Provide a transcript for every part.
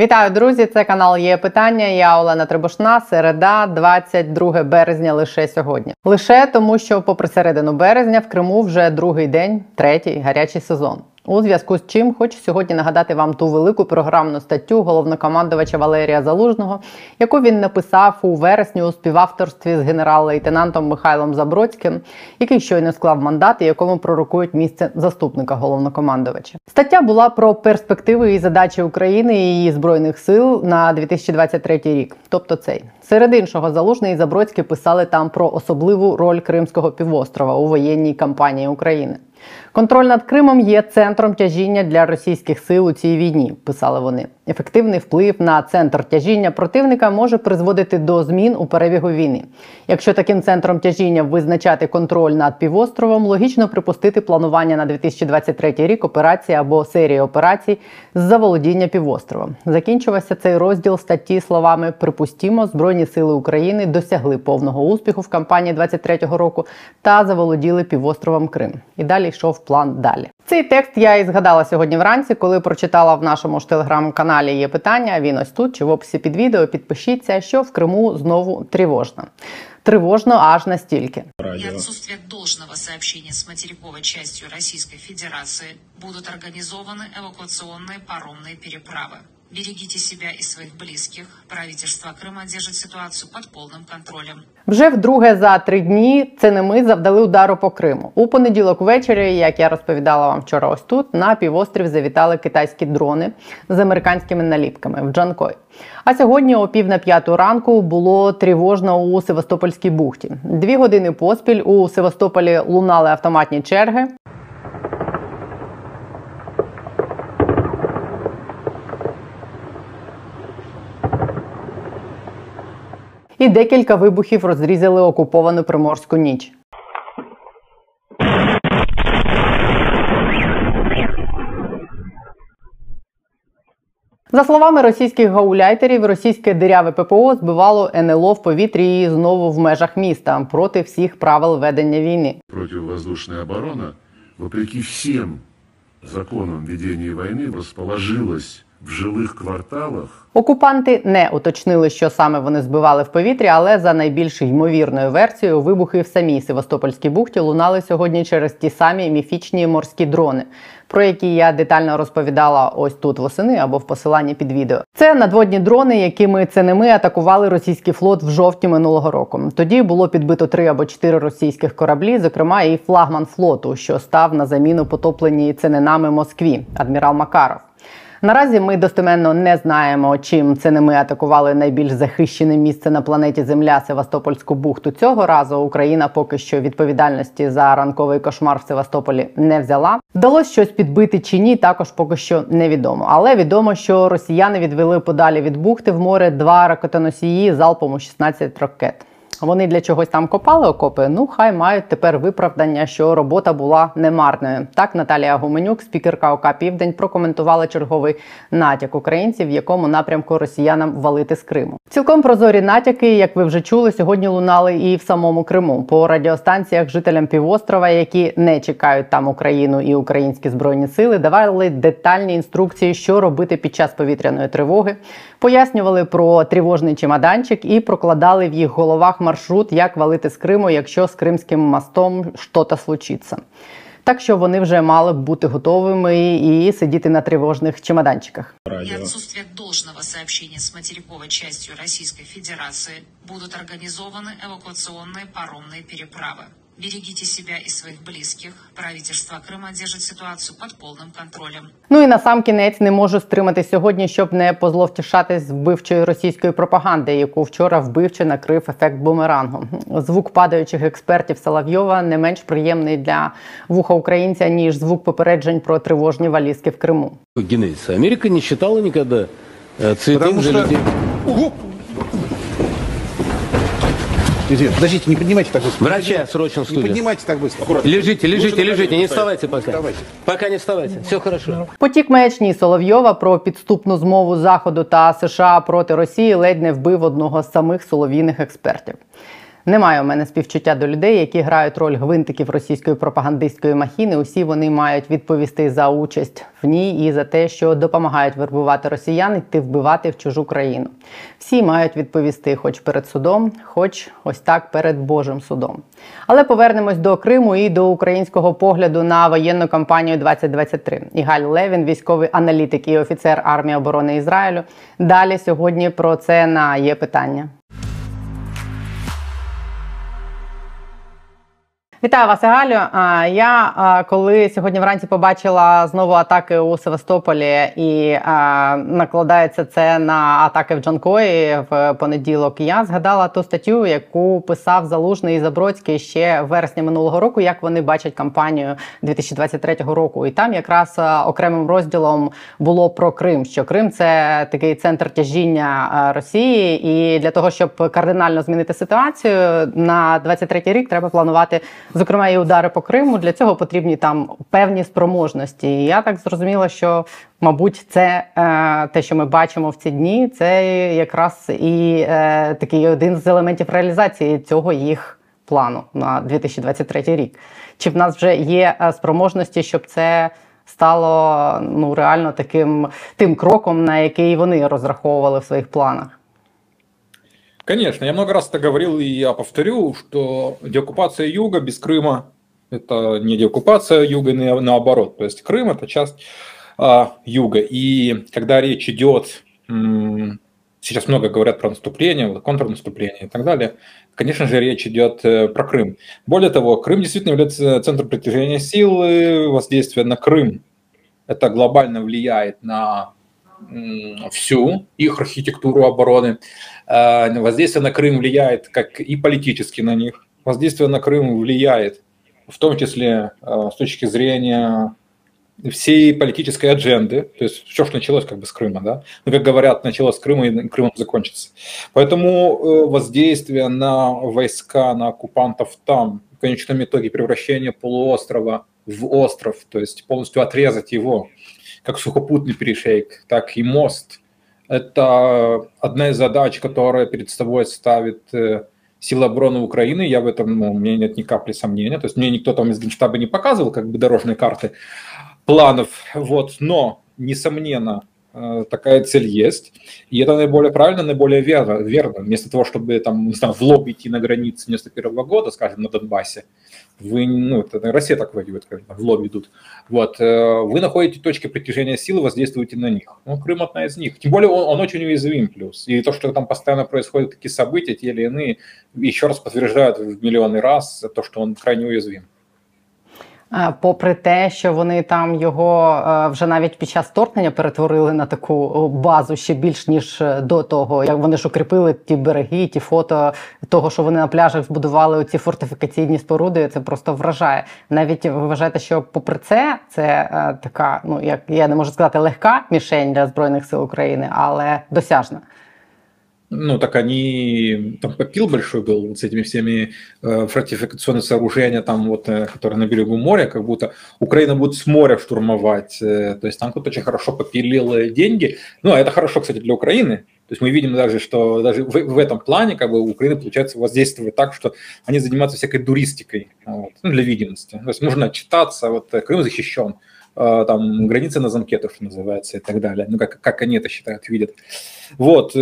Вітаю, друзі! Це канал є питання. Я Олена Трибушна. Середа, 22 березня. Лише сьогодні. Лише тому, що, попри середину березня, в Криму вже другий день, третій гарячий сезон. У зв'язку з чим хочу сьогодні нагадати вам ту велику програмну статтю головнокомандувача Валерія Залужного, яку він написав у вересні у співавторстві з генерал-лейтенантом Михайлом Забродським, який щойно склав мандат і якому пророкують місце заступника головнокомандувача. Стаття була про перспективи і задачі України і її збройних сил на 2023 рік, тобто цей. Серед іншого, Залужний і Забродський писали там про особливу роль Кримського півострова у воєнній кампанії України. Контроль над Кримом є центром тяжіння для російських сил у цій війні, писали вони. Ефективний вплив на центр тяжіння противника може призводити до змін у перебігу війни. Якщо таким центром тяжіння визначати контроль над півостровом, логічно припустити планування на 2023 рік операції або серії операцій з заволодіння півостровом. Закінчувався цей розділ статті словами Припустімо, збройні сили України досягли повного успіху в кампанії 23-го року та заволоділи півостровом Крим. І далі йшов план далі. Цей текст я і згадала сьогодні вранці, коли прочитала в нашому ж телеграм-каналі. Є питання. Він ось тут чи в описі під відео. Підпишіться, що в Криму знову тривожно. Тривожно аж настільки. и отсутствие должного сообщения с материковой частью Российской Федерации будут организованы эвакуационные паромные переправы. Берегите себя и своих близких. Правительство Крыма держит ситуацию под полным контролем. Вже вдруге за три дні це не ми завдали удару по Криму. У понеділок ввечері, як я розповідала вам вчора, ось тут на півострів завітали китайські дрони з американськими наліпками в Джанкой. А сьогодні, о пів на п'яту ранку, було тривожно у Севастопольській бухті. Дві години поспіль у Севастополі лунали автоматні черги. І декілька вибухів розрізали окуповану приморську ніч. За словами російських гауляйтерів, російське диряве ППО збивало НЛО в повітрі і знову в межах міста проти всіх правил ведення війни. Противовоздушная оборона, вопреки всем законам ведения войны, расположилась в жилых кварталах Окупанти не уточнили, що саме вони збивали в повітрі, але за найбільш ймовірною версією, вибухи в самій Севастопольській бухті лунали сьогодні через ті самі міфічні морські дрони, про які я детально розповідала ось тут восени або в посиланні під відео. Це надводні дрони, якими це не ми атакували російський флот в жовтні минулого року. Тоді було підбито три або чотири російських кораблі, зокрема і флагман флоту, що став на заміну потопленій ценинами Москві, адмірал Макаров. Наразі ми достеменно не знаємо, чим це не ми атакували найбільш захищене місце на планеті Земля Севастопольську бухту. Цього разу Україна поки що відповідальності за ранковий кошмар в Севастополі не взяла. Вдалося щось підбити чи ні, також поки що невідомо. Але відомо, що росіяни відвели подалі від бухти в море два ракетоносії залпом у 16 ракет. Вони для чогось там копали окопи. Ну хай мають тепер виправдання, що робота була немарною. Так Наталія Гуменюк, спікерка ОК Південь, прокоментувала черговий натяк українців, в якому напрямку росіянам валити з Криму. Цілком прозорі натяки, як ви вже чули, сьогодні лунали і в самому Криму по радіостанціях жителям півострова, які не чекають там Україну і українські збройні сили, давали детальні інструкції, що робити під час повітряної тривоги, пояснювали про тривожний чемоданчик і прокладали в їх головах маршрут, як валити з Криму, якщо з Кримським мостом щось случиться. Так що вони вже мали б бути готовими і сидіти на тривожних чемоданчиках. И отсутствие должного сообщения с материковой частью Российской Федерации будут организованы эвакуационные паромные переправы. Берегите себя и своих близких. Правительство Крыма держит ситуацию под полным контролем. Ну і на сам кінець не можу стримати сьогодні, щоб не позловтішатись вбивчої російської пропаганди, яку вчора вбивче накрив ефект бумерангу. Звук падаючих експертів Соловйова не менш приємний для вуха українця ніж звук попереджень про тривожні валізки в Криму. Генезис. Америка не считала никогда э, цветных Извините, подождите, не поднимайте так быстро. Врача срочно в Не поднимайте так быстро. Лежите, лежите, лежите, не вставайте пока. Вставайте. Пока не вставайте. Все хорошо. Потік маячні Соловйова про підступну змову Заходу та США проти Росії ледь не вбив одного з самих соловійних експертів. Немає у мене співчуття до людей, які грають роль гвинтиків російської пропагандистської махіни. Усі вони мають відповісти за участь в ній і за те, що допомагають вербувати росіян йти вбивати в чужу країну. Всі мають відповісти, хоч перед судом, хоч ось так перед Божим судом. Але повернемось до Криму і до українського погляду на воєнну кампанію 2023. Ігаль Левін, військовий аналітик і офіцер армії оборони Ізраїлю. Далі сьогодні про це на є питання. Вітаю вас, Галю. Я коли сьогодні вранці побачила знову атаки у Севастополі і накладається це на атаки в Джанкої в понеділок. Я згадала ту статтю, яку писав Залужний і Забродський ще в вересні минулого року, як вони бачать кампанію 2023 року. І там якраз окремим розділом було про Крим. Що Крим це такий центр тяжіння Росії, і для того, щоб кардинально змінити ситуацію на 23 рік, треба планувати зокрема і удари по Криму. Для цього потрібні там певні спроможності. І я так зрозуміла, що мабуть, це е, те, що ми бачимо в ці дні, це якраз і е, такий один з елементів реалізації цього їх плану на 2023 рік. Чи в нас вже є е, спроможності, щоб це стало ну реально таким тим кроком, на який вони розраховували в своїх планах? Конечно, я много раз это говорил, и я повторю, что деоккупация юга без Крыма – это не деоккупация юга, наоборот. То есть Крым – это часть а, юга. И когда речь идет, сейчас много говорят про наступление, контрнаступление и так далее, конечно же, речь идет э, про Крым. Более того, Крым действительно является центром притяжения силы, воздействия на Крым. Это глобально влияет на всю их архитектуру обороны. Э, Воздействие на Крым влияет как и политически на них. Воздействие на Крым влияет в том числе э, с точки зрения всей политической адженды, то есть все, что началось как бы с Крыма, да, ну, как говорят, началось с Крыма и Крымом закончится. Поэтому э, воздействие на войска, на оккупантов там, в конечном итоге превращение полуострова в остров, то есть полностью отрезать его, как сухопутный перешейк, так и мост, это одна из задач, которая перед собой ставит э, силы обороны Украины. Я в этом, ну, у меня нет ни капли сомнения. То есть мне никто там из Генштаба не показывал как бы дорожные карты планов. Вот. Но, несомненно, э, такая цель есть. И это наиболее правильно, наиболее верно. верно. Вместо того, чтобы там, не знаю, в лоб идти на границе 91 года, скажем, на Донбассе, вы, ну, это Россия так воюет, когда в лоб идут. Вот, э, вы находите точки притяжения силы, воздействуете на них. Ну, Крым одна из них. Тем более он, он очень уязвим плюс. И то, что там постоянно происходят такие события, те или иные, еще раз подтверждают в миллионный раз то, что он крайне уязвим. Е, Попри те, що вони там його е, вже навіть під час вторгнення перетворили на таку базу ще більш ніж е, до того, як вони ж укріпили ті береги, ті фото того, що вони на пляжах збудували ці фортифікаційні споруди, це просто вражає. Навіть ви вважаєте, що попри це це е, така, ну як я не можу сказати, легка мішень для збройних сил України, але досяжна. Ну, так они, там попил большой был вот с этими всеми э, фортификационными сооружениями, там вот, э, которые на берегу моря, как будто Украина будет с моря штурмовать. Э, то есть там кто-то очень хорошо попилил э, деньги. Ну, а это хорошо, кстати, для Украины. То есть мы видим даже, что даже в, в этом плане как бы Украина, получается, воздействует так, что они занимаются всякой дуристикой вот, ну, для видимости. То есть нужно отчитаться, вот э, Крым защищен, э, там границы на замке, то, что называется, и так далее. Ну, как, как они это считают, видят. Вот,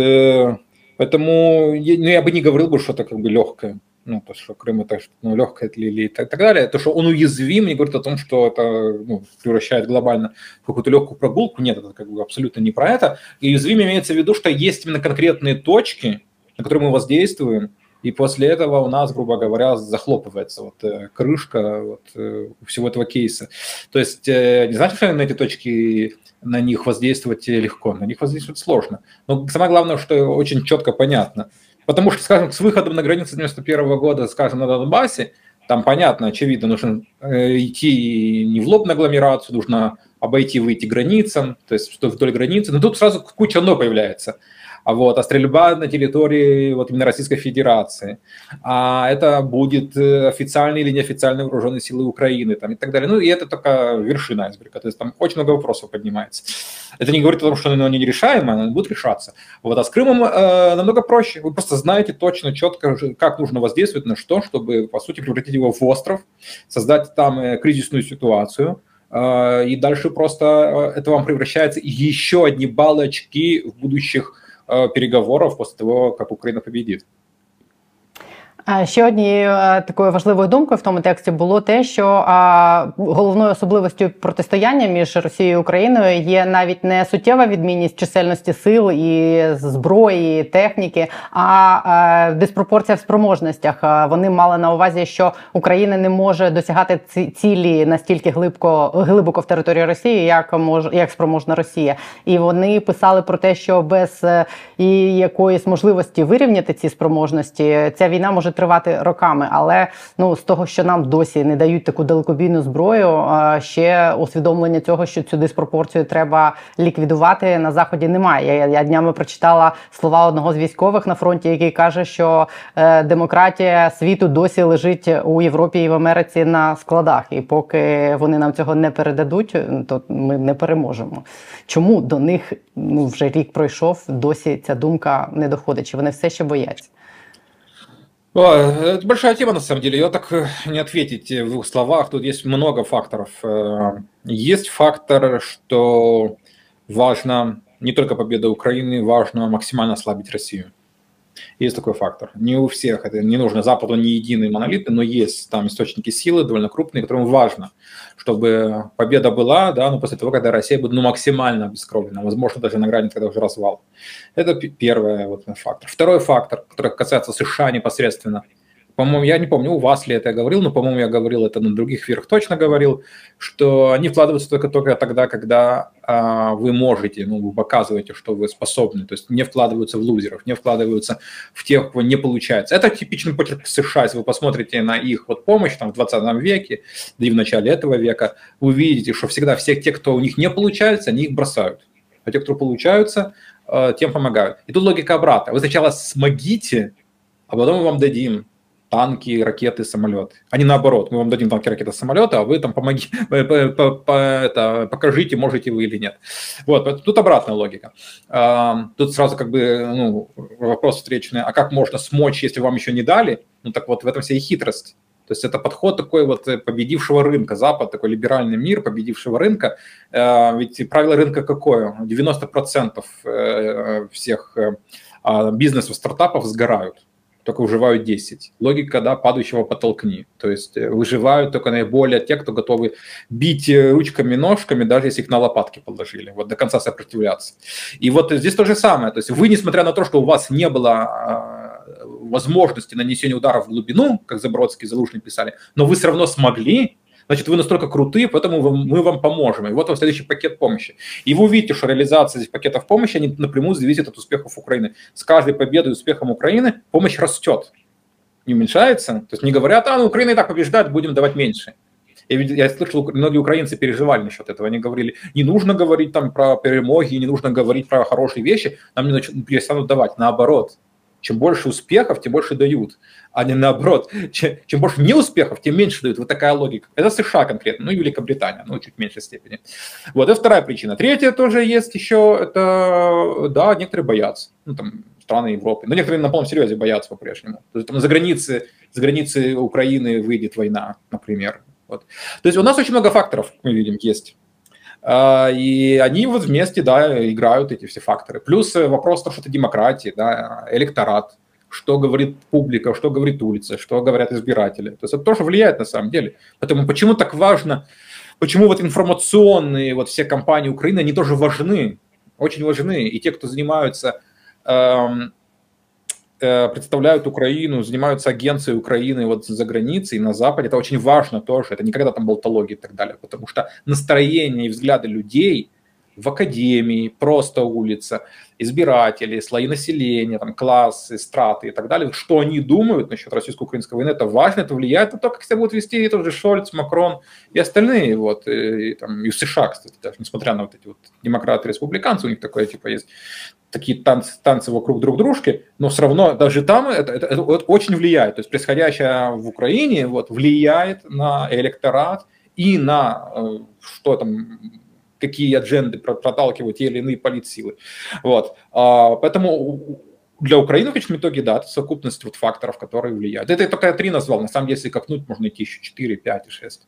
Поэтому я, ну, я бы не говорил бы, что это как бы легкое. Ну, то, что Крым это ну, легкое или, или так, так далее. То, что он уязвим, не говорит о том, что это ну, превращает глобально в какую-то легкую прогулку. Нет, это как бы абсолютно не про это. И уязвим имеется в виду, что есть именно конкретные точки, на которые мы воздействуем, и после этого у нас, грубо говоря, захлопывается вот э, крышка вот, э, всего этого кейса. То есть э, не значит, что на эти точки на них воздействовать легко, на них воздействовать сложно. Но самое главное, что очень четко понятно. Потому что, скажем, с выходом на границу 91 года, скажем, на Донбассе, там понятно, очевидно, нужно идти не в лоб на агломерацию, нужно обойти, выйти границам, то есть что вдоль границы. Но тут сразу куча «но» появляется. А вот, а стрельба на территории вот именно Российской Федерации, а это будет э, официальные или неофициальные вооруженные силы Украины там, и так далее. Ну и это только вершина айсберга, то есть там очень много вопросов поднимается. Это не говорит о том, что оно нерешаемо, оно будет решаться. Вот, а с Крымом э, намного проще, вы просто знаете точно, четко, как нужно воздействовать на что, чтобы, по сути, превратить его в остров, создать там э, кризисную ситуацию, э, и дальше просто это вам превращается еще одни баллы очки в будущих Э, переговоров после того, как Украина победит. Ще однією такою важливою думкою в тому тексті було те, що головною особливостю протистояння між Росією і Україною є навіть не суттєва відмінність чисельності сил і зброї, і техніки, а диспропорція в спроможностях. Вони мали на увазі, що Україна не може досягати цілі настільки глибко глибоко в території Росії, як може як спроможна Росія. І вони писали про те, що без е, і якоїсь можливості вирівняти ці спроможності, ця війна може тривати роками. Але ну з того, що нам досі не дають таку далекобійну зброю, ще усвідомлення цього, що цю диспропорцію треба ліквідувати на заході. Немає. Я, я днями прочитала слова одного з військових на фронті, який каже, що е, демократія світу досі лежить у Європі і в Америці на складах, і поки вони нам цього не передадуть, то ми не переможемо. Чому до них ну вже рік пройшов? Досі ця думка не доходить? Чи вони все ще бояться? Это большая тема, на самом деле. Ее так э, не ответить в двух словах. Тут есть много факторов. Э, есть фактор, что важно не только победа Украины, важно максимально ослабить Россию. Есть такой фактор. Не у всех это не нужно. Западу не единый монолит, но есть там источники силы довольно крупные, которым важно, чтобы победа была, да, но после того, когда Россия будет ну, максимально обескровлена, возможно, даже на грани тогда уже развал. Это первый вот, фактор. Второй фактор, который касается США непосредственно – по-моему, я не помню, у вас ли это я говорил, но, по-моему, я говорил это на других эфирах, точно говорил, что они вкладываются только, только тогда, когда а, вы можете, ну, вы показываете, что вы способны, то есть не вкладываются в лузеров, не вкладываются в тех, кого не получается. Это типичный почерк США, если вы посмотрите на их вот помощь там, в 20 веке, да и в начале этого века, вы увидите, что всегда все те, кто у них не получается, они их бросают. А те, кто получаются, а, тем помогают. И тут логика обратная. Вы сначала смогите, а потом мы вам дадим танки, ракеты, самолеты. А не наоборот, мы вам дадим танки, ракеты, самолеты, а вы там помоги, это, покажите, можете вы или нет. Вот, тут обратная логика. Тут сразу как бы ну, вопрос встречный, а как можно смочь, если вам еще не дали? Ну так вот, в этом вся и хитрость. То есть это подход такой вот победившего рынка, Запад, такой либеральный мир победившего рынка. Ведь правило рынка какое? 90% э, всех э, а, бизнесов, стартапов сгорают только выживают 10. Логика, да, падающего потолкни. То есть э, выживают только наиболее те, кто готовы бить э, ручками, ножками, даже если их на лопатки положили, вот до конца сопротивляться. И вот здесь то же самое. То есть вы, несмотря на то, что у вас не было а, возможности нанесения ударов в глубину, как Забродский и Залужный писали, но вы все равно смогли значит, вы настолько крутые, поэтому мы вам поможем. И вот вам следующий пакет помощи. И вы увидите, что реализация этих пакетов помощи, они напрямую зависят от успехов Украины. С каждой победой и успехом Украины помощь растет, не уменьшается. То есть не говорят, а, ну, Украина и так побеждает, будем давать меньше. Я, я слышал, многие украинцы переживали насчет этого. Они говорили, не нужно говорить там про перемоги, не нужно говорить про хорошие вещи, нам не перестанут давать. Наоборот, чем больше успехов, тем больше дают, а не наоборот. Чем, чем больше неуспехов, тем меньше дают. Вот такая логика. Это США конкретно, ну и Великобритания, ну чуть в меньшей степени. Вот, это вторая причина. Третья тоже есть еще, это, да, некоторые боятся. Ну, там, страны Европы. Но некоторые на полном серьезе боятся по-прежнему. То есть там за границы, за границы Украины выйдет война, например. Вот. То есть у нас очень много факторов, мы видим, есть. А, и они вот вместе, да, играют эти все факторы. Плюс э, вопрос того, что это демократия, да, электорат, что говорит публика, что говорит улица, что говорят избиратели. То есть это тоже влияет на самом деле. Поэтому почему так важно, почему вот информационные вот все компании Украины, они тоже важны, очень важны. И те, кто занимаются эм, представляют Украину, занимаются агенцией Украины вот за границей, на Западе. Это очень важно тоже. Это не когда там болтология и так далее. Потому что настроение и взгляды людей в академии, просто улица, избиратели, слои населения, там, классы, страты и так далее, что они думают насчет российско-украинской войны, это важно, это влияет на то, как себя будут вести тот же Шольц, Макрон и остальные, вот, и, там, и США, кстати, даже, несмотря на вот эти вот демократы, республиканцы, у них такое, типа, есть такие танцы, танцы вокруг друг дружки, но все равно даже там это, это, это очень влияет. То есть происходящее в Украине вот, влияет на электорат и на э, что там какие адженды проталкивают те или иные политсилы. Вот. А, поэтому для Украины в конечном итоге, да, это совокупность вот факторов, которые влияют. Это я только я три назвал, на самом деле, если копнуть, можно идти еще 4, 5 и 6.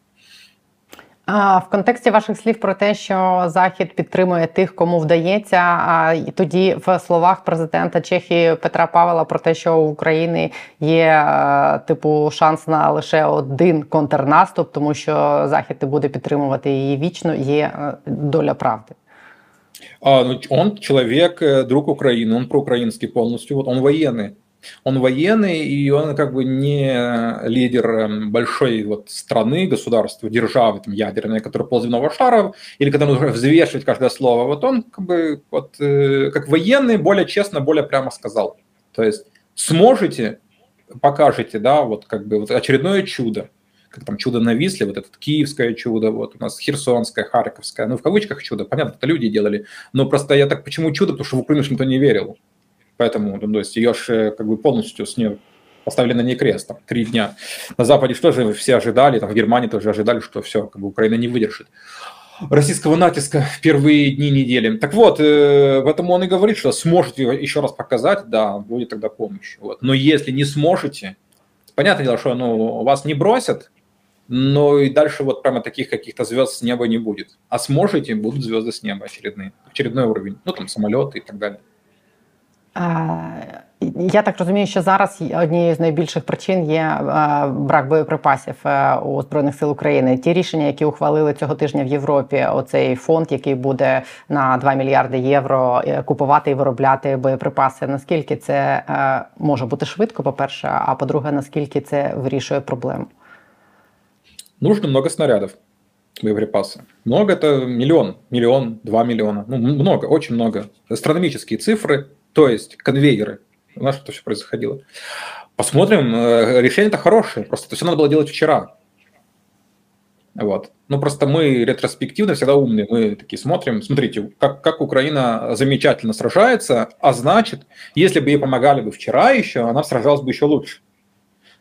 А в контексті ваших слів про те, що Захід підтримує тих, кому вдається. А тоді в словах президента Чехії Петра Павела про те, що у України є е, типу шанс на лише один контрнаступ, тому що Захід не буде підтримувати її вічно. Є е, доля правди. А, ну, он человек, э, друг Украины, он проукраинский полностью, вот он военный. Он военный, и он как бы не лидер эм, большой вот страны, государства, державы там, ядерной, которая пол земного шара, или когда нужно взвешивать каждое слово. Вот он как бы вот, э, как военный более честно, более прямо сказал. То есть сможете, покажете, да, вот как бы вот очередное чудо, как там чудо на Висле, вот это киевское чудо, вот у нас херсонское, харьковское, ну в кавычках чудо, понятно, это люди делали, но просто я так, почему чудо, потому что в Украину никто не верил. Поэтому, ну, то есть ее же как бы полностью с нее поставили на ней крест, там, три дня. На Западе что же все ожидали, там, в Германии тоже ожидали, что все, как бы Украина не выдержит российского натиска в первые дни недели. Так вот, э, поэтому он и говорит, что сможете еще раз показать, да, будет тогда помощь. Вот. Но если не сможете, понятное дело, что ну, вас не бросят, но и дальше вот прямо таких каких-то звезд с неба не будет. А сможете, будут звезды с неба очередные, очередной уровень, ну там самолеты и так далее. Я так розумію, що зараз однією з найбільших причин є брак боєприпасів е, у збройних сил України. Ті рішення, які ухвалили цього тижня в Європі, оцей фонд, який буде на 2 мільярди євро е, купувати і виробляти боєприпаси. Наскільки це е, може бути швидко? По перше, а по-друге, наскільки це вирішує проблему? Нужно много снарядов боеприпасы. Много это миллион, миллион, два миллиона. Ну, много, очень много. Астрономические цифры, то есть конвейеры. У нас это все происходило. Посмотрим. Э, решение-то хорошее. Просто это все надо было делать вчера. Вот. Ну, просто мы ретроспективно всегда умные. Мы такие смотрим, смотрите, как, как Украина замечательно сражается, а значит, если бы ей помогали бы вчера еще, она сражалась бы еще лучше.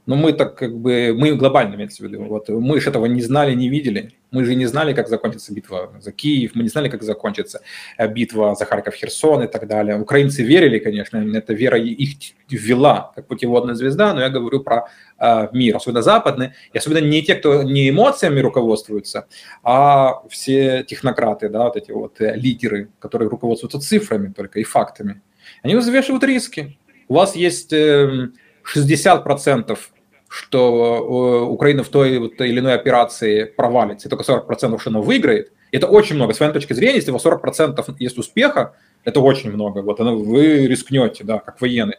Но мы так как бы, мы глобально имеется в виду, вот, мы же этого не знали, не видели. Мы же не знали, как закончится битва за Киев, мы не знали, как закончится э, битва за Харьков, Херсон и так далее. Украинцы верили, конечно, эта вера их ввела как путеводная звезда, но я говорю про э, мир, особенно западный, и особенно не те, кто не эмоциями руководствуются, а все технократы, да, вот эти вот э, лидеры, которые руководствуются цифрами только и фактами. Они взвешивают риски. У вас есть... Э, 60% что э, Украина в той или иной операции провалится, и только 40% что она выиграет, это очень много. С военной точки зрения, если у вас 40% есть успеха, это очень много. Вот вы рискнете, да, как военный.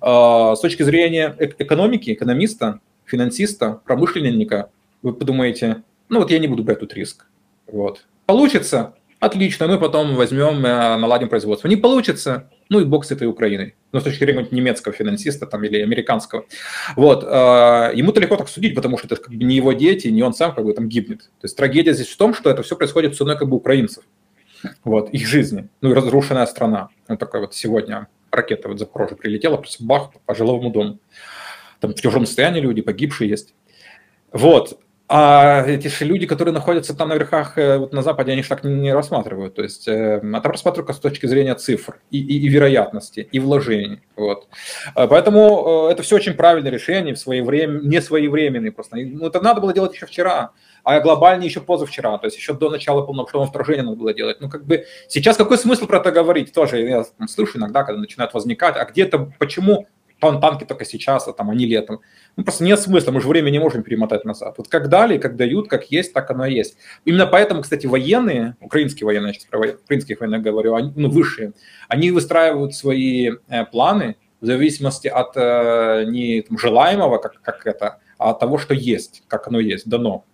А, с точки зрения экономики, экономиста, финансиста, промышленника, вы подумаете, ну вот я не буду брать тут риск. Вот. Получится, отлично, мы потом возьмем, э, наладим производство. Не получится, ну и бог с этой Украиной. Ну, с точки зрения немецкого финансиста там, или американского. Вот. Э, ему-то легко так судить, потому что это как бы не его дети, не он сам как бы там гибнет. То есть трагедия здесь в том, что это все происходит ценой как бы украинцев. Вот, их жизни. Ну и разрушенная страна. Вот такая вот сегодня ракета вот Запорожье прилетела, просто бах, по жилому дому. Там в тяжелом состоянии люди, погибшие есть. Вот. А эти же люди, которые находятся там на верхах, э, вот на Западе, они же так не рассматривают. То есть э, это рассматривают с точки зрения цифр и, и, и вероятности, и вложений. Вот. А поэтому э, это все очень правильное решение, в свое время, не своевременные просто. Ну, это надо было делать еще вчера, а глобальнее еще позавчера, то есть еще до начала полномасштабного вторжения надо было делать. Ну, как бы сейчас какой смысл про это говорить? Тоже я там, слышу иногда, когда начинают возникать, а где-то почему танки только сейчас, а там они летом. Ну, просто нет смысла, мы же время не можем перемотать назад. Вот как дали, как дают, как есть, так оно и есть. Именно поэтому, кстати, военные, украинские военные, я сейчас про украинских военных говорю, они, ну, высшие, они выстраивают свои э, планы в зависимости от э, не там, желаемого, как, как это, а от того, что есть, как оно есть, дано.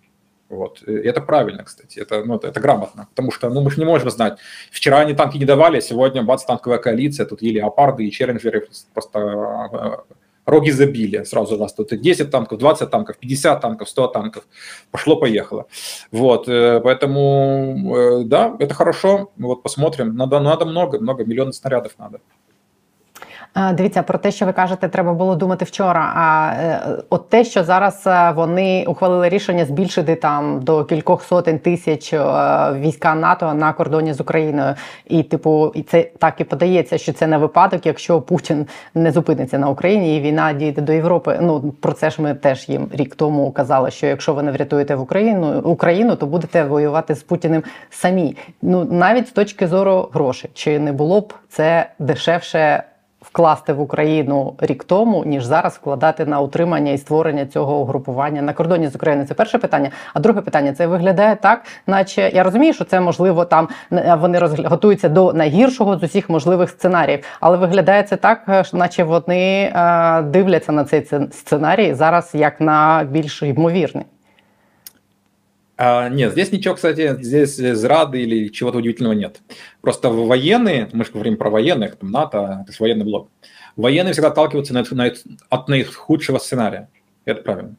Вот. И это правильно, кстати, это, ну, это, это грамотно, потому что ну, мы же не можем знать. Вчера они танки не давали, а сегодня бац, танковая коалиция, тут и леопарды, и челленджеры, просто э, рог изобилия сразу раз. Тут 10 танков, 20 танков, 50 танков, 100 танков. Пошло-поехало. Вот, э, поэтому, э, да, это хорошо. Вот посмотрим. Надо, надо много, много, миллионов снарядов надо. А, Дивіться, про те, що ви кажете, треба було думати вчора. А е, от те, що зараз е, вони ухвалили рішення збільшити там до кількох сотень тисяч е, війська НАТО на кордоні з Україною, і типу, і це так і подається, що це не випадок, якщо Путін не зупиниться на Україні і війна дійде до Європи. Ну про це ж ми теж їм рік тому казали, що якщо ви не врятуєте в Україну Україну, то будете воювати з Путіним самі. Ну навіть з точки зору грошей, чи не було б це дешевше? Вкласти в Україну рік тому, ніж зараз вкладати на утримання і створення цього угрупування на кордоні з Україною. Це перше питання. А друге питання це виглядає так, наче я розумію, що це можливо там вони розгля... готуються до найгіршого з усіх можливих сценаріїв, але виглядає це так, наче вони е, дивляться на цей сценарій зараз як на більш ймовірний. А, нет, здесь ничего, кстати, здесь зрады или чего-то удивительного нет. Просто военные, мы же говорим про военных, там НАТО, то есть военный блок, военные всегда отталкиваются на, на, от наихудшего сценария. Это правильно.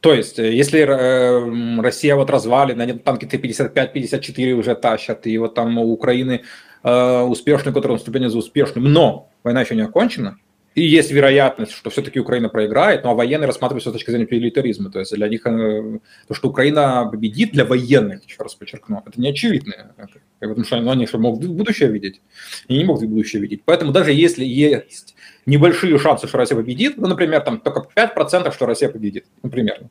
То есть, э, если э, Россия вот развалена, они танки Т-55-54 уже тащат, и вот там у Украины э, успешный контрнаступление за успешным, но война еще не окончена, и есть вероятность, что все-таки Украина проиграет, ну а военные рассматриваются с точки зрения милитаризма. То есть для них э, то, что Украина победит для военных, еще раз подчеркну, это не очевидно. Потому что ну, они что, могут будущее видеть? Они не могут будущее видеть. Поэтому даже если есть небольшие шансы, что Россия победит, ну, например, там только 5%, что Россия победит, например,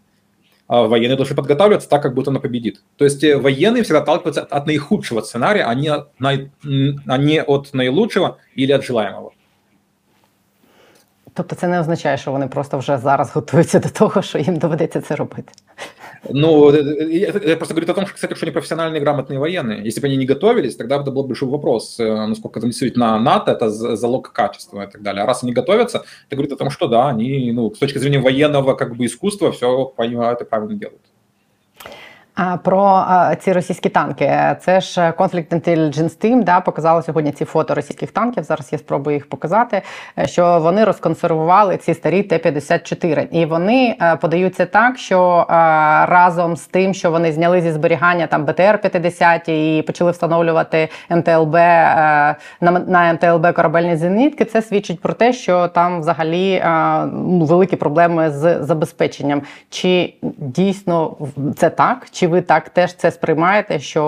а военные должны подготавливаться так, как будто она победит. То есть э, военные всегда отталкиваются от наихудшего сценария, а не, а от наилучшего или от желаемого. Тобто це не означає, що вони просто вже зараз готуються до того, що їм доведеться це робити. Ну, я просто говорю о том, что, кстати, что они профессиональные, грамотные военные. Если бы они не готовились, тогда это был большой вопрос, э, насколько там действительно НАТО – это залог качества и так далее. А раз они готовятся, это говорит о том, что да, они, ну, с точки зрения военного как бы искусства все понимают и правильно делают. Про ці російські танки. Це ж Conflict Intelligence Team, да, показали сьогодні ці фото російських танків. Зараз я спробую їх показати. Е, що вони розконсервували ці старі Т-54. І вони е, подаються так, що е, разом з тим, що вони зняли зі зберігання там БТР-50 і почали встановлювати МТЛБ на МТЛБ корабельні зенітки, це свідчить про те, що там взагалі великі проблеми з забезпеченням. Чи дійсно це так? Чи ви так теж це сприймаєте? Що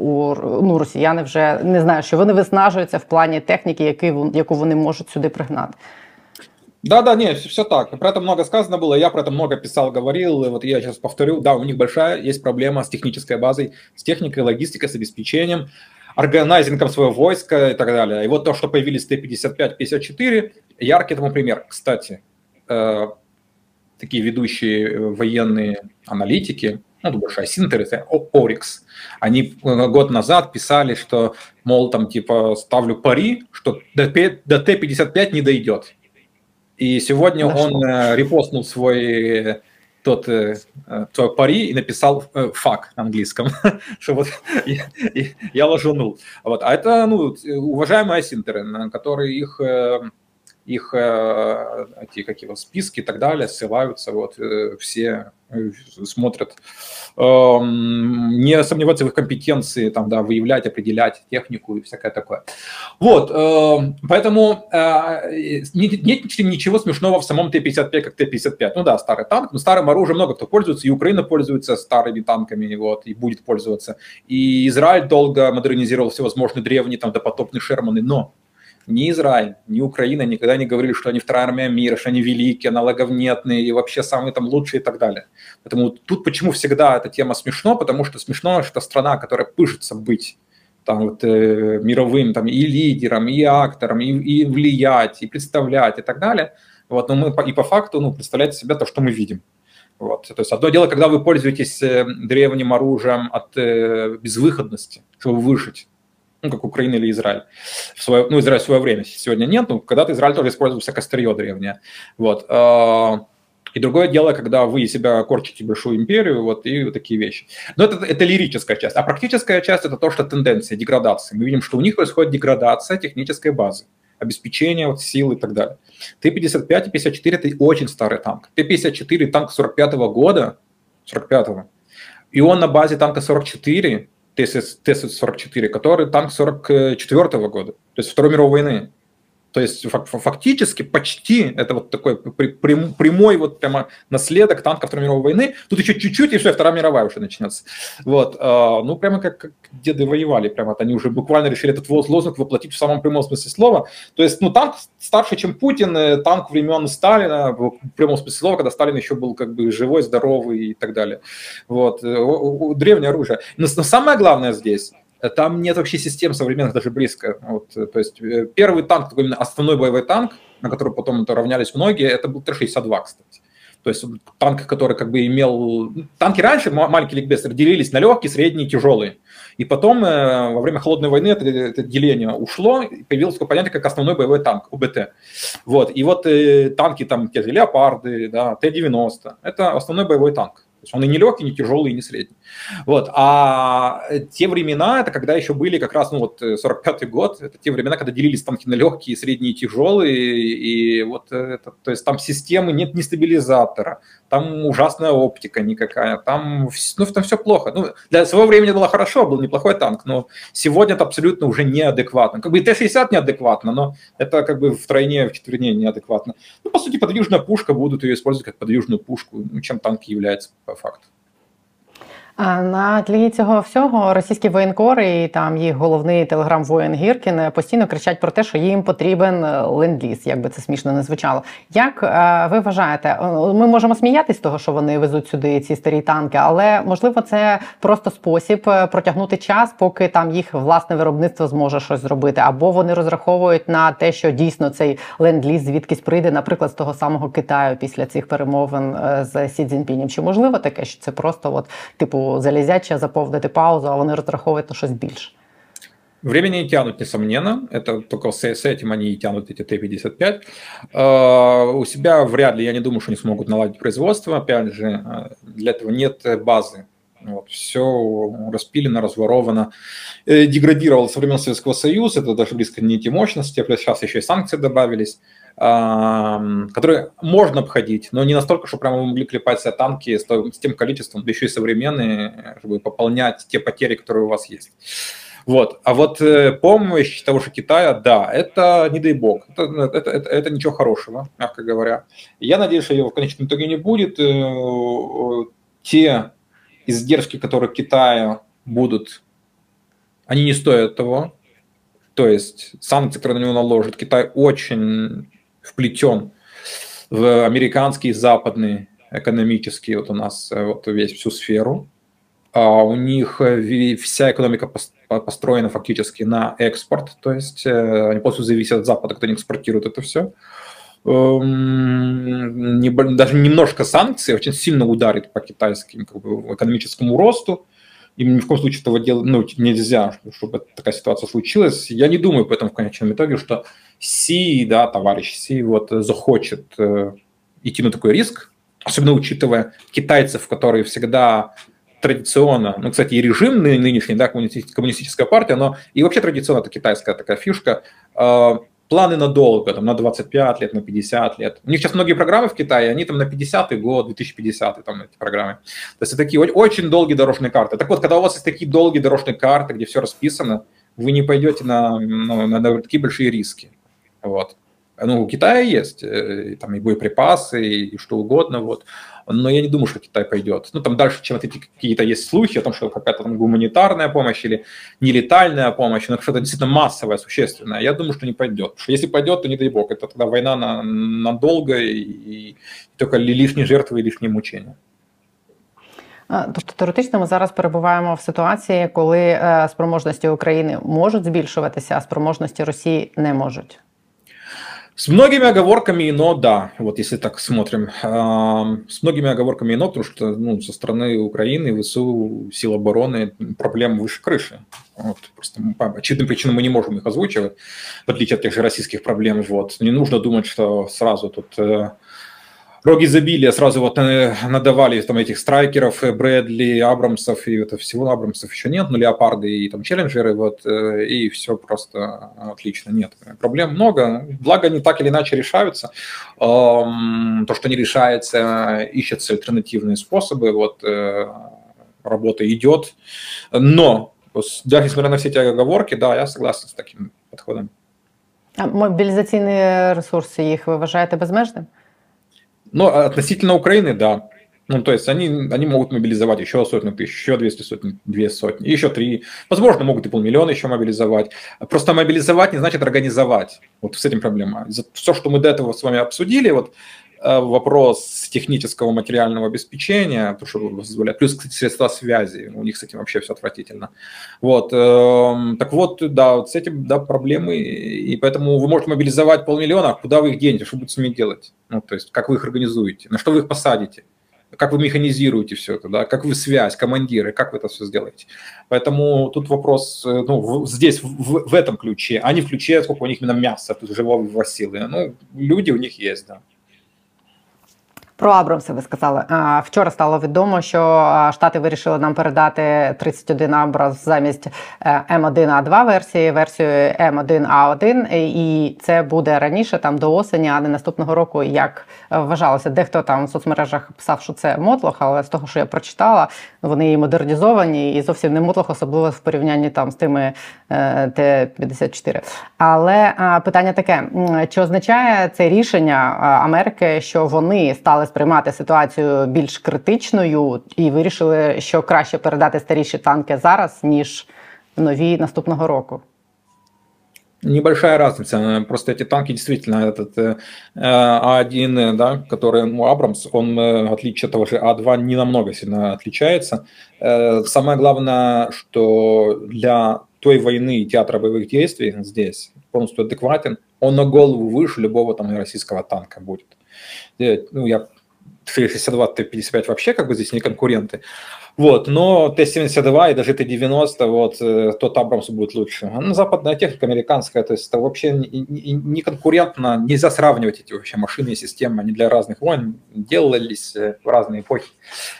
у ну, росіяни вже не знаю, що вони виснажуються в плані техніки, які, яку вони можуть сюди пригнати? Да, да, нет, все так. Про это много сказано было, я про это много писал, говорил. Вот я сейчас повторю, да, у них большая есть проблема с технической базой, с техникой, логистикой, с обеспечением, органайзингом своего войска и так далее. И вот то, что появились Т-55-54, яркий тому пример. Кстати, э, такие ведущие военные аналитики, ну, большая Синтер, Орикс, они э, год назад писали, что, мол, там, типа, ставлю пари, что до, до Т-55 не дойдет. И сегодня Хорошо. он э, репостнул свой тот э, твой пари и написал э, фак на английском, что вот я, я ложунул. Вот. А это, ну, уважаемые асинтеры, которые их их э, эти как его списки и так далее ссылаются вот э, все э, смотрят. Эм, не сомневаться в их компетенции там да выявлять определять технику и всякое такое. Вот эм, поэтому нет ничего смешного в самом Т-55 как Т-55 ну да старый танк но старым оружием много кто пользуется и Украина пользуется старыми танками вот и будет пользоваться. И Израиль долго модернизировал всевозможные древние там допотопные Шерманы но ни Израиль, ни Украина никогда не говорили, что они вторая армия мира, что они великие, аналоговнетные и вообще самые там лучшие и так далее. Поэтому тут почему всегда эта тема смешно, потому что смешно, что страна, которая пышется быть там вот э, мировым там и лидером, и актором, и, и влиять, и представлять и так далее. Вот, но мы и по факту ну, представляете себе то, что мы видим. Вот. То есть одно дело, когда вы пользуетесь э, древним оружием от э, безвыходности, чтобы выжить ну, как Украина или Израиль. В свое, ну, Израиль в свое время, сегодня нет, но когда-то Израиль тоже использовался как старье древнее. Вот. А, И другое дело, когда вы из себя корчите большую империю, вот, и вот такие вещи. Но это, это лирическая часть. А практическая часть – это то, что тенденция, деградация. Мы видим, что у них происходит деградация технической базы обеспечение вот, сил и так далее. Т-55 и 54 – это очень старый танк. Т-54 – танк 45 года, 45-го, и он на базе танка 44, Т-44, который танк 44 года, то есть Второй мировой войны. То есть фактически почти это вот такой прямой вот прямо наследок танка Второй мировой войны. Тут еще чуть-чуть, и все, Вторая мировая уже начнется. Вот. А, ну, прямо как, как деды воевали. Прямо они уже буквально решили этот лозунг воплотить в самом прямом смысле слова. То есть, ну, танк старше, чем Путин, э, танк времен Сталина, в прямом смысле слова, когда Сталин еще был как бы живой, здоровый и так далее. Вот. Э, древнее оружие. Но самое главное здесь – там нет вообще систем современных даже близко. Вот, э, то есть э, первый танк, такой основной боевой танк, на который потом это равнялись многие, это был Т-62, кстати. То есть танк, который как бы имел... Танки раньше, маленькие ликбестеры, делились на легкие, средние, тяжелые. И потом э, во время Холодной войны это, это деление ушло, и появилось такое понятие, как основной боевой танк, УБТ. Вот. И вот э, танки, там, те же Леопарды, да, Т-90, это основной боевой танк есть он и не легкий, не тяжелый, и не средний. Вот. А те времена, это когда еще были как раз, ну вот 45-й год, это те времена, когда делились танки на легкие, средние и тяжелые, и вот это, то есть там системы нет ни стабилизатора, там ужасная оптика никакая, там, ну, там все плохо. Ну, для своего времени было хорошо, был неплохой танк, но сегодня это абсолютно уже неадекватно. Как бы Т-60 неадекватно, но это как бы втройне, в четверне неадекватно. Ну, по сути, подвижная пушка, будут ее использовать как подвижную пушку, ну, чем танк является по факту. На тлі цього всього російські воєнкори і там їх головний телеграм-воєн Гіркін постійно кричать про те, що їм потрібен е, ленд-ліз, як це смішно не звучало. Як е, ви вважаєте, е, ми можемо сміятися з того, що вони везуть сюди ці старі танки, але можливо це просто спосіб протягнути час, поки там їх власне виробництво зможе щось зробити, або вони розраховують на те, що дійсно цей ленд-ліз звідкись прийде, наприклад, з того самого Китаю після цих перемовин з Сі Цзіньпінем. Чи можливо таке, що це просто от типу? Залезяче заповнити паузу, а вони розраховують на щось більше. Времени не тянут, несомненно. Это только с, с этим они и тянут эти Т-55. Uh, у себя вряд ли, я не думаю, что они смогут наладить производство. Опять же, для этого нет базы. Вот, все распилено, разворовано, э, деградировало со времен Советского Союза, это даже близко не те мощности, плюс сейчас еще и санкции добавились которые можно обходить, но не настолько, что прямо могли клепать себе танки с, с тем количеством, да еще и современные, чтобы пополнять те потери, которые у вас есть. Вот. А вот э, помощь того же Китая, да, это не дай бог, это, это, это, это ничего хорошего, мягко говоря. Я надеюсь, что его в конечном итоге не будет. Э, те издержки, которые Китая будут, они не стоят того. То есть санкции, которые на него наложат, Китай очень вплетен в американский западный экономический, вот у нас э, вот весь всю сферу. А у них э, вся экономика построена фактически на экспорт, то есть э, они полностью зависят от Запада, кто не экспортирует это все. Эм, даже немножко санкций очень сильно ударит по китайскому как бы, экономическому росту. Им ни в коем случае этого делать ну, нельзя, чтобы такая ситуация случилась. Я не думаю поэтому в конечном итоге, что Си, да, товарищ Си, вот захочет э, идти на такой риск, особенно учитывая китайцев, которые всегда традиционно, ну, кстати, и режим нынешний, да, коммунистическая партия, но и вообще традиционно это китайская такая фишка, э, планы надолго, там, на 25 лет, на 50 лет. У них сейчас многие программы в Китае, они там на 50 год, 2050 там эти программы. То есть это такие очень долгие дорожные карты. Так вот, когда у вас есть такие долгие дорожные карты, где все расписано, вы не пойдете на, ну, на, на такие большие риски. Вот. Ну, у Китая есть э, там и боеприпасы, и что угодно, вот Но я не думаю, что Китай пойдет. Ну, там дальше, чем эти какие-то есть слухи о том, что какая-то там гуманитарная помощь или нелетальная помощь, но что-то действительно массовое, существенное. Я думаю, что не пойдет. Потому что если пойдет, то не дай бог. Это тогда война на, надолго и, и только лишние жертвы и лишние мучения. Тобто теоретично ми зараз перебуваємо в ситуації, коли е, спроможності України можуть збільшуватися, а спроможності Росії не можуть. С многими оговорками, но да, вот если так смотрим. С многими оговорками, но потому что ну, со стороны Украины, ВСУ, сил обороны проблем выше крыши. Вот, просто по очевидным причинам мы не можем их озвучивать, в отличие от тех же российских проблем. Вот. Не нужно думать, что сразу тут э, рог изобилия сразу вот э, надавали там этих страйкеров, э, Брэдли, Абрамсов, и это всего Абрамсов еще нет, но Леопарды и там Челленджеры, вот, э, и все просто отлично, нет. Проблем много, благо они так или иначе решаются. Эм, То, что не решается, ищутся альтернативные способы, вот, э, работа идет, но с- даже несмотря на все эти оговорки, да, я согласен с таким подходом. А мобілізаційні ресурси їх ви вважаєте безмежним? Но относительно Украины, да. Ну, то есть они, они могут мобилизовать еще сотню тысяч, еще 200 сотен, две сотни, еще три. Возможно, могут и полмиллиона еще мобилизовать. Просто мобилизовать не значит организовать. Вот с этим проблема. За все, что мы до этого с вами обсудили, вот э, вопрос технического материального обеспечения, то, что позволяет, плюс кстати, средства связи, у них с этим вообще все отвратительно. Вот, эм, так вот, да, вот с этим, да, проблемы, и поэтому вы можете мобилизовать полмиллиона, а куда вы их денете, что будете с ними делать? Ну, то есть, как вы их организуете, на что вы их посадите? как вы механизируете все это, да, как вы связь, командиры, как вы это все сделаете. Поэтому тут вопрос, э, ну, в- здесь, в, в этом ключе, а не в ключе, сколько у них именно мяса, тут живого силы. Ну, люди у них есть, да. Про Абрамси ви сказали. Вчора стало відомо, що Штати вирішили нам передати 31 Абрамс замість е, М1А2 версії, версію М1А1, і це буде раніше, там до осені, а не наступного року, як е, вважалося. Дехто там в соцмережах писав, що це мотлох, але з того, що я прочитала, вони і модернізовані, і зовсім не мотлох, особливо в порівнянні там з тими е, Т-54. Але питання таке: чи означає це рішення Америки, що вони стали сприймати ситуацію більш критичною і вирішили, що краще передати старіші танки зараз, ніж нові наступного року? Небольшая разница. э, Просто эти танки действительно, этот э, А1, э, да, который, ну, Абрамс, он, э, в отличие от того же А2, не намного сильно отличается. Э, Самое главное, что для той войны и театра боевых действий здесь полностью адекватен, он на голову выше любого там российского танка будет. Э, Ну, я Т-62, Т-55 вообще как бы здесь не конкуренты. Вот, но Т-72 и даже Т-90, вот, э, тот Абрамс будет лучше. А, Ну, западная техника, американская, то есть это вообще не, конкурентно, нельзя сравнивать эти вообще машины и системы, они для разных войн делались э, в разные эпохи.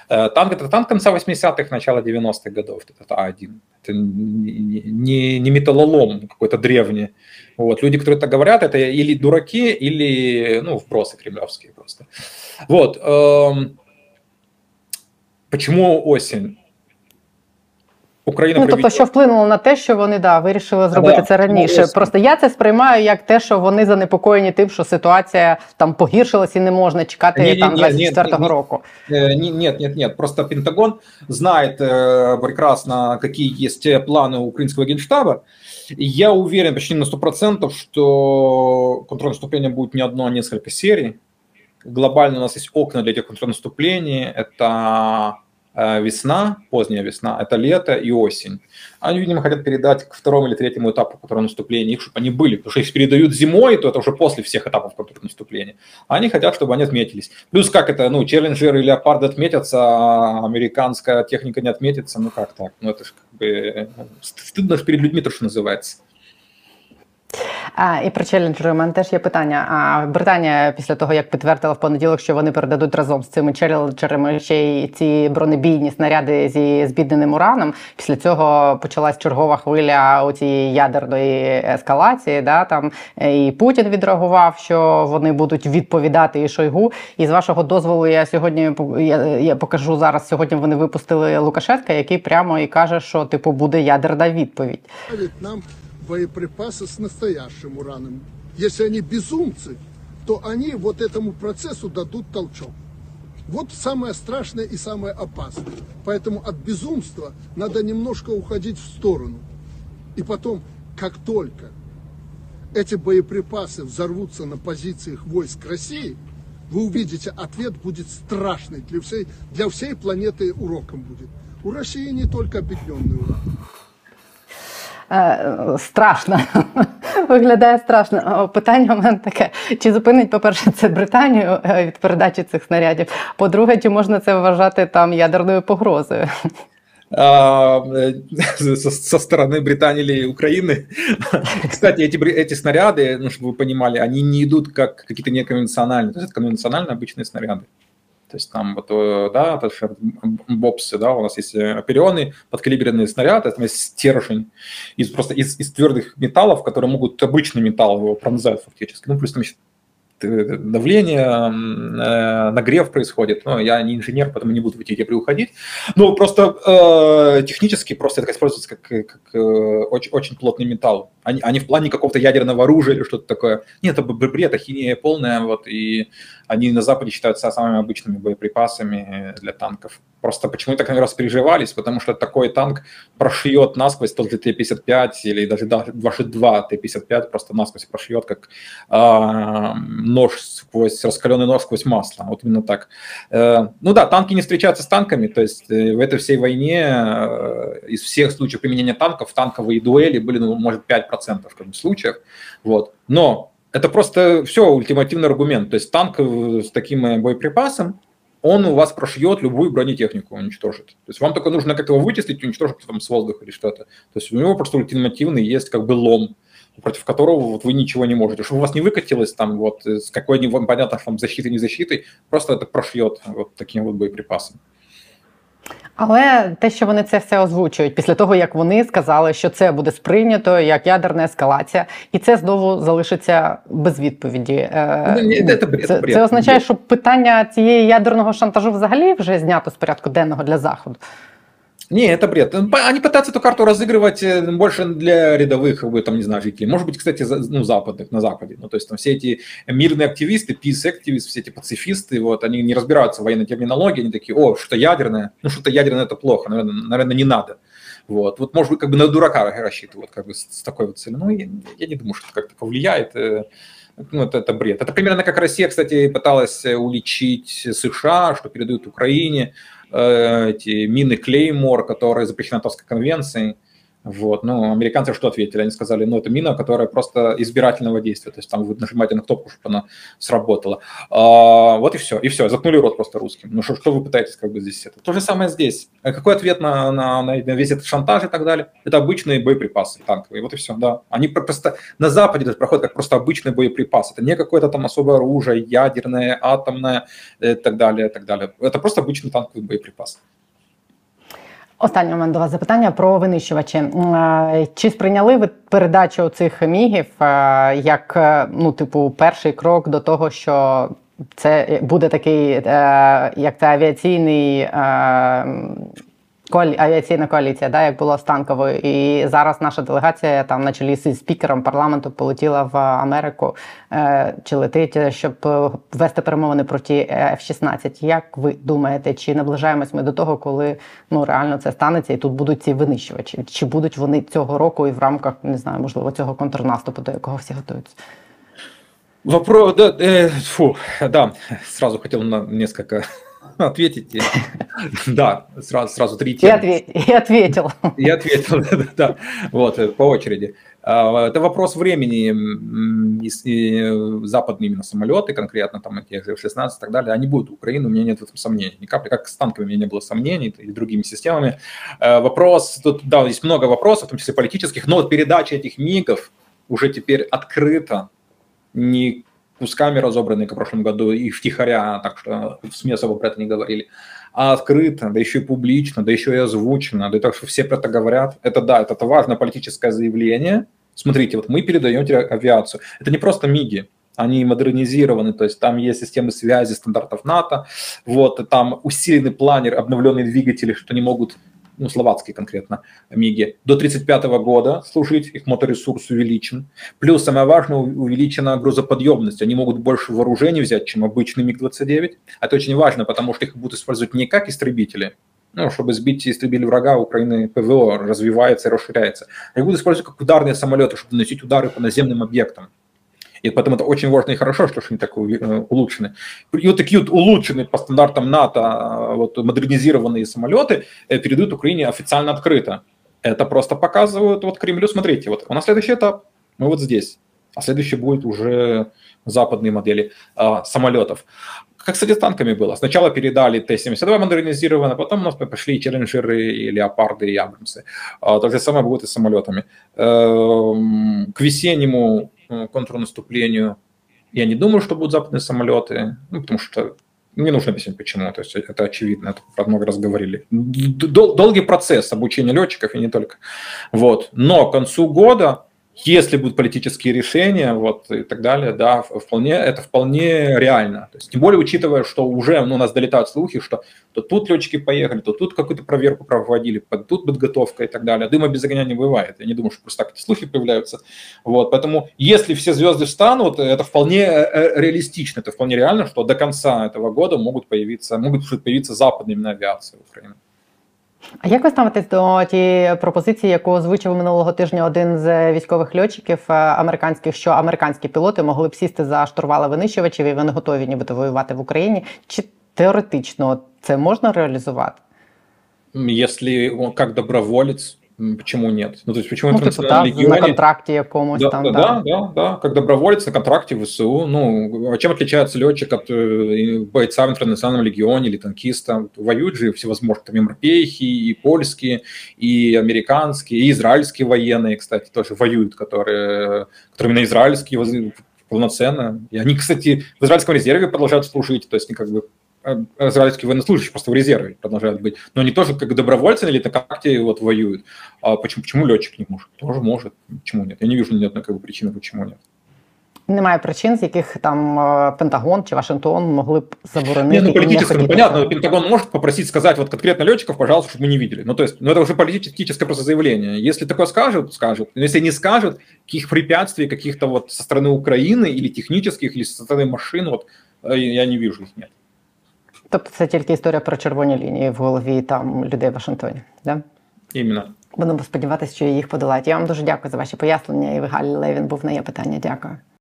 Э, Танк – это танк конца 80-х, начала 90-х годов, это А1. Это не, не- металлолом какой-то древний. Вот. Люди, которые так говорят, это или дураки, или ну, вбросы кремлевские просто. Вот. эм, Почему осень? Україна Ну тобто, проведет- що вплинуло на те, що вони да вирішили зробити Да, це раніше. ну, ось. Просто я це сприймаю як те, що вони занепокоєні тим, що ситуація там погіршилась і не можна чекати Ні-ні-ні, там ні, 24-го ні. року. Э, не- Нет, нет, нет. Просто Пентагон знает э, прекрасно, какие есть э, планы у украинского генштаба. И Я уверен почти на 100%, что контрнаступление будет не одно, а несколько серий. Глобально у нас есть окна для этих контрнаступлений. Это э, весна, поздняя весна, это лето и осень. Они, видимо, хотят передать к второму или третьему этапу контрнаступления их, чтобы они были. Потому что если передают зимой, то это уже после всех этапов контрнаступления. А они хотят, чтобы они отметились. Плюс как это, ну, Челленджеры и Леопарды отметятся, а американская техника не отметится, ну как так? Ну это же как бы ст- стыдно перед людьми, то, что называется. А, і про челенджери у мене теж є питання. А Британія після того, як підтвердила в понеділок, що вони передадуть разом з цими челенджерами ще й ці бронебійні снаряди зі збідненим ураном. Після цього почалась чергова хвиля у цієї ядерної ескалації. Да, там і Путін відреагував, що вони будуть відповідати і Шойгу. І з вашого дозволу, я сьогодні я, я покажу зараз. Сьогодні вони випустили Лукашенка, який прямо і каже, що типу буде ядерна відповідь. нам боеприпасы с настоящим ураном. Если они безумцы, то они вот этому процессу дадут толчок. Вот самое страшное и самое опасное. Поэтому от безумства надо немножко уходить в сторону. И потом, как только эти боеприпасы взорвутся на позициях войск России, вы увидите, ответ будет страшный для всей, для всей планеты уроком будет. У России не только объединенный уран. Е, страшно. Виглядає страшно. О, Питання у мене таке: чи зупинить, по-перше, це Британію е, від передачі цих снарядів? По-друге, чи можна це вважати там ядерною погрозою? а, э, со, со стороны Британии или Украины. Кстати, эти, бри- эти снаряды, ну, чтобы вы понимали, они не идут как какие-то неконвенциональные, то есть это конвенциональные обычные снаряды. То есть там вот, э, да, это бобсы, да, у нас есть э, оперионы, подкалиберные снаряды, там есть стержень из просто из, из твердых металлов, которые могут обычный металл его пронзать фактически. Ну, плюс там еще э, давление, э, нагрев происходит. Ну, я не инженер, поэтому не буду в эти дебри уходить. Но просто э, технически просто это используется как, как э, очень, очень плотный металл. Они, они в плане какого-то ядерного оружия или что-то такое. Нет, это бред, ахинея полная. Вот, и они на Западе считаются самыми обычными боеприпасами для танков. Просто почему так раз переживались, потому что такой танк прошьет насквозь тот же Т-55 или даже 22 Т-55 просто насквозь прошьет, как э, нож сквозь, раскаленный нож сквозь масло. Вот именно так. Э, ну да, танки не встречаются с танками, то есть э, в этой всей войне э, из всех случаев применения танков танковые дуэли были, ну, может, 5% как бы, случаев. Вот. Но это просто все ультимативный аргумент. То есть танк с таким боеприпасом, он у вас прошьет любую бронетехнику, уничтожит. То есть вам только нужно как-то его вычислить, уничтожить там с воздуха или что-то. То есть у него просто ультимативный есть как бы лом, против которого вот вы ничего не можете. Чтобы у вас не выкатилось там вот с какой-нибудь, понятно, там защитой, не защитой, просто это прошьет вот таким вот боеприпасом. Але те, що вони це все озвучують після того, як вони сказали, що це буде сприйнято як ядерна ескалація, і це знову залишиться без відповіді. Ну, це, це, це означає, що питання цієї ядерного шантажу взагалі вже знято з порядку денного для заходу. Не, это бред. Они пытаются эту карту разыгрывать э, больше для рядовых, как бы, там, не знаю, жителей. Может быть, кстати, ну, западных, на Западе. Ну, то есть там все эти мирные активисты, peace-активисты, все эти пацифисты, вот, они не разбираются в военной терминологии, они такие, о, что-то ядерное, ну, что-то ядерное это плохо, наверное, наверное, не надо. Вот, вот может быть, как бы на дурака рассчитывают, как бы с, такой вот целью. Ну, я, я не думаю, что это как-то повлияет. Ну, это, это бред. Это примерно как Россия, кстати, пыталась уличить США, что передают Украине, эти мины Клеймор, которые запрещены Товской конвенцией. Вот. Ну, американцы что ответили? Они сказали, ну, это мина, которая просто избирательного действия. То есть там вы нажимаете на кнопку, чтобы она сработала. А, вот и все. И все. Заткнули рот просто русским. Ну, что, что вы пытаетесь как бы здесь? Это? То же самое здесь. А какой ответ на, на, на весь этот шантаж и так далее? Это обычные боеприпасы танковые. Вот и все, да. Они просто на Западе проходят как просто обычный боеприпас. Это не какое-то там особое оружие, ядерное, атомное и так далее, и так далее. Это просто обычный танковый боеприпас. Останнє у мене до вас запитання про винищувачі. Чи сприйняли ви передачу цих мігів як ну, типу, перший крок до того, що це буде такий, як це авіаційний коалі... авіаційна коаліція, да, як було з танковою. І зараз наша делегація там на чолі зі спікером парламенту полетіла в Америку е, чи летить, щоб вести перемовини про ті F-16. Як ви думаєте, чи наближаємось ми до того, коли ну реально це станеться, і тут будуть ці винищувачі? Чи будуть вони цього року і в рамках не знаю, можливо, цього контрнаступу, до якого всі готуються? Вопрос, да, э, фу, да, сразу хотел на несколько ответить. Да, сразу, сразу три темы. И, ответил. И ответил, да, да, вот, по очереди. Это вопрос времени. И западные именно самолеты, конкретно там эти F-16 и так далее, они будут Украину, у меня нет в этом сомнений. Ни капли, как с танками у меня не было сомнений и другими системами. Вопрос, тут, да, есть много вопросов, в том числе политических, но передача этих МИГов уже теперь открыта не кусками разобранные, как в прошлом году, и втихаря, так что в СМИ особо про это не говорили, а открыто, да еще и публично, да еще и озвучено, да и так что все про это говорят. Это да, это важное политическое заявление. Смотрите, вот мы передаем авиацию. Это не просто МИГи, они модернизированы, то есть там есть системы связи стандартов НАТО, вот, там усиленный планер, обновленные двигатели, что они могут ну, словацкие конкретно МИГи, до 1935 года служить, их моторесурс увеличен. Плюс, самое важное, увеличена грузоподъемность. Они могут больше вооружений взять, чем обычный МиГ-29. Это очень важно, потому что их будут использовать не как истребители, ну, чтобы сбить истребитель врага, Украины ПВО развивается и расширяется. Их будут использовать как ударные самолеты, чтобы наносить удары по наземным объектам. И поэтому это очень важно и хорошо, что они так улучшены. И вот такие вот улучшенные по стандартам НАТО вот, модернизированные самолеты передают Украине официально открыто. Это просто показывают вот Кремлю, смотрите, вот у нас следующий этап, мы вот здесь. а следующий будет уже западные модели а, самолетов. Как, кстати, с танками было. Сначала передали Т-72 модернизированно, потом у нас пошли и Челленджеры, и Леопарды, и Абрамсы. А, То же самое будет и с самолетами. Эм, К весеннему э, контрнаступлению я не думаю, что будут западные самолеты, ну, потому что не нужно объяснять почему, то есть это очевидно, это про много раз говорили. Дол- Долгий процесс обучения летчиков и не только. Вот. Но к концу года, если будут политические решения вот, и так далее, да, вполне, это вполне реально. То есть, тем более, учитывая, что уже ну, у нас долетают слухи, что то тут летчики поехали, то тут какую-то проверку проводили, тут подготовка и так далее. Дыма без огня не бывает. Я не думаю, что просто так эти слухи появляются. Вот, поэтому, если все звезды встанут, это вполне э, э, реалистично, это вполне реально, что до конца этого года могут появиться, могут появиться западные авиации в Украине. А як ви ставитесь до тієї пропозиції, яку озвучив минулого тижня один з військових льотчиків е, американських, що американські пілоти могли б сісти за штурвали винищувачів і вони готові нібито воювати в Україні? Чи теоретично це можна реалізувати? Якщо як он как доброволец, м, почему нет? Ну, то есть, почему Ну, в типу, та, Национальном на контракті якомусь Да, там. да, да, да, да, как доброволец на контракте в ВСУ. Ну, а чем отличается летчик от э, бойца в интернациональном легионе или танкиста? Воюют же всевозможные, там, и морпехи, и польские, и американские, и израильские военные, кстати, тоже воюют, которые, которые именно израильские полноценно. И они, кстати, в израильском резерве продолжают служить, то есть они как бы израильские военнослужащие просто в резерве продолжают быть. Но они тоже как добровольцы или на контракте вот воюют. А почему, почему летчик не может? Тоже может. Почему нет? Я не вижу ни одной как бы, причины, почему нет. Немає причин, з яких там е, Пентагон чи Вашингтон могли б заборонити. Не, ну і не политически, ну хотіти понятно, цього. Пентагон может попросить сказать вот конкретно летчиков, пожалуйста, чтобы мы не видели. Ну то есть, ну это уже политическое просто заявление. Если такое скажут, скажут. Но если не скажут, каких препятствий каких-то вот со стороны Украины или технических, или со стороны машин, вот э, я не вижу их, нет. Тобто це тільки історія про червоні лінії в голові там людей в Вашингтоні. Да? Іменно. Будемо сподіватися, що їх подолають. Я вам дуже дякую за ваші пояснення. І Галь Левін був на є питання. Дякую.